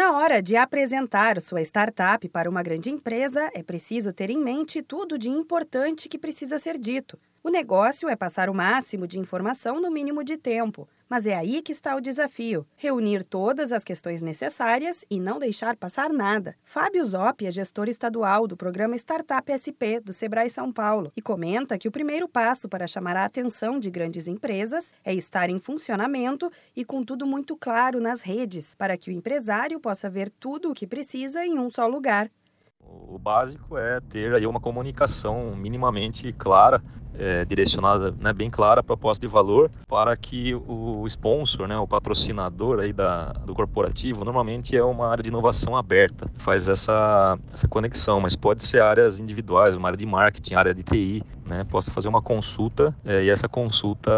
Na hora de apresentar sua startup para uma grande empresa, é preciso ter em mente tudo de importante que precisa ser dito. O negócio é passar o máximo de informação no mínimo de tempo, mas é aí que está o desafio: reunir todas as questões necessárias e não deixar passar nada. Fábio Zop é gestor estadual do programa Startup SP do Sebrae São Paulo e comenta que o primeiro passo para chamar a atenção de grandes empresas é estar em funcionamento e com tudo muito claro nas redes, para que o empresário possa ver tudo o que precisa em um só lugar. O básico é ter aí uma comunicação minimamente clara é, direcionada, né, bem clara, a proposta de valor para que o sponsor, né, o patrocinador aí da, do corporativo, normalmente é uma área de inovação aberta, faz essa, essa conexão, mas pode ser áreas individuais, uma área de marketing, área de TI, né, possa fazer uma consulta é, e essa consulta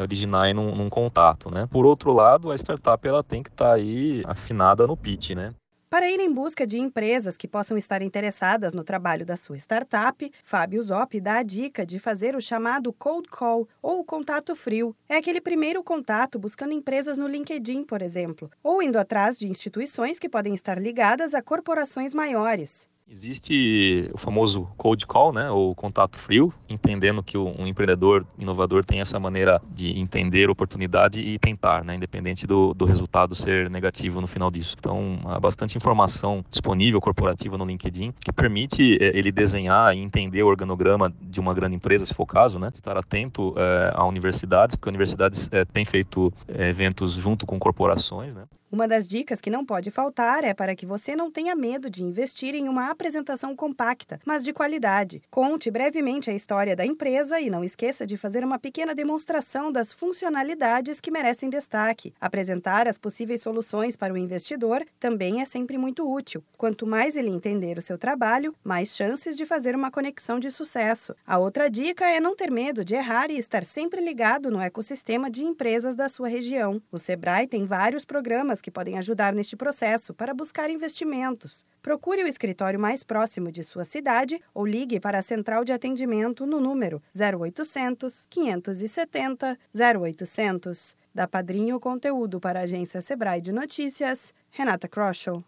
originar num, num, contato, né. Por outro lado, a startup ela tem que estar tá aí afinada no pitch, né. Para ir em busca de empresas que possam estar interessadas no trabalho da sua startup, Fábio Zop dá a dica de fazer o chamado cold call ou contato frio. É aquele primeiro contato buscando empresas no LinkedIn, por exemplo, ou indo atrás de instituições que podem estar ligadas a corporações maiores. Existe o famoso cold call, né, ou contato frio, entendendo que um empreendedor inovador tem essa maneira de entender oportunidade e tentar, né, independente do, do resultado ser negativo no final disso. Então, há bastante informação disponível corporativa no LinkedIn que permite é, ele desenhar e entender o organograma de uma grande empresa, se for o caso, né, estar atento é, a universidades, porque universidades é, têm feito eventos junto com corporações, né. Uma das dicas que não pode faltar é para que você não tenha medo de investir em uma apresentação compacta, mas de qualidade. Conte brevemente a história da empresa e não esqueça de fazer uma pequena demonstração das funcionalidades que merecem destaque. Apresentar as possíveis soluções para o investidor também é sempre muito útil. Quanto mais ele entender o seu trabalho, mais chances de fazer uma conexão de sucesso. A outra dica é não ter medo de errar e estar sempre ligado no ecossistema de empresas da sua região. O Sebrae tem vários programas que podem ajudar neste processo para buscar investimentos. Procure o escritório mais próximo de sua cidade ou ligue para a central de atendimento no número 0800 570 0800. Da Padrinho Conteúdo para a agência Sebrae de Notícias, Renata Kroschel.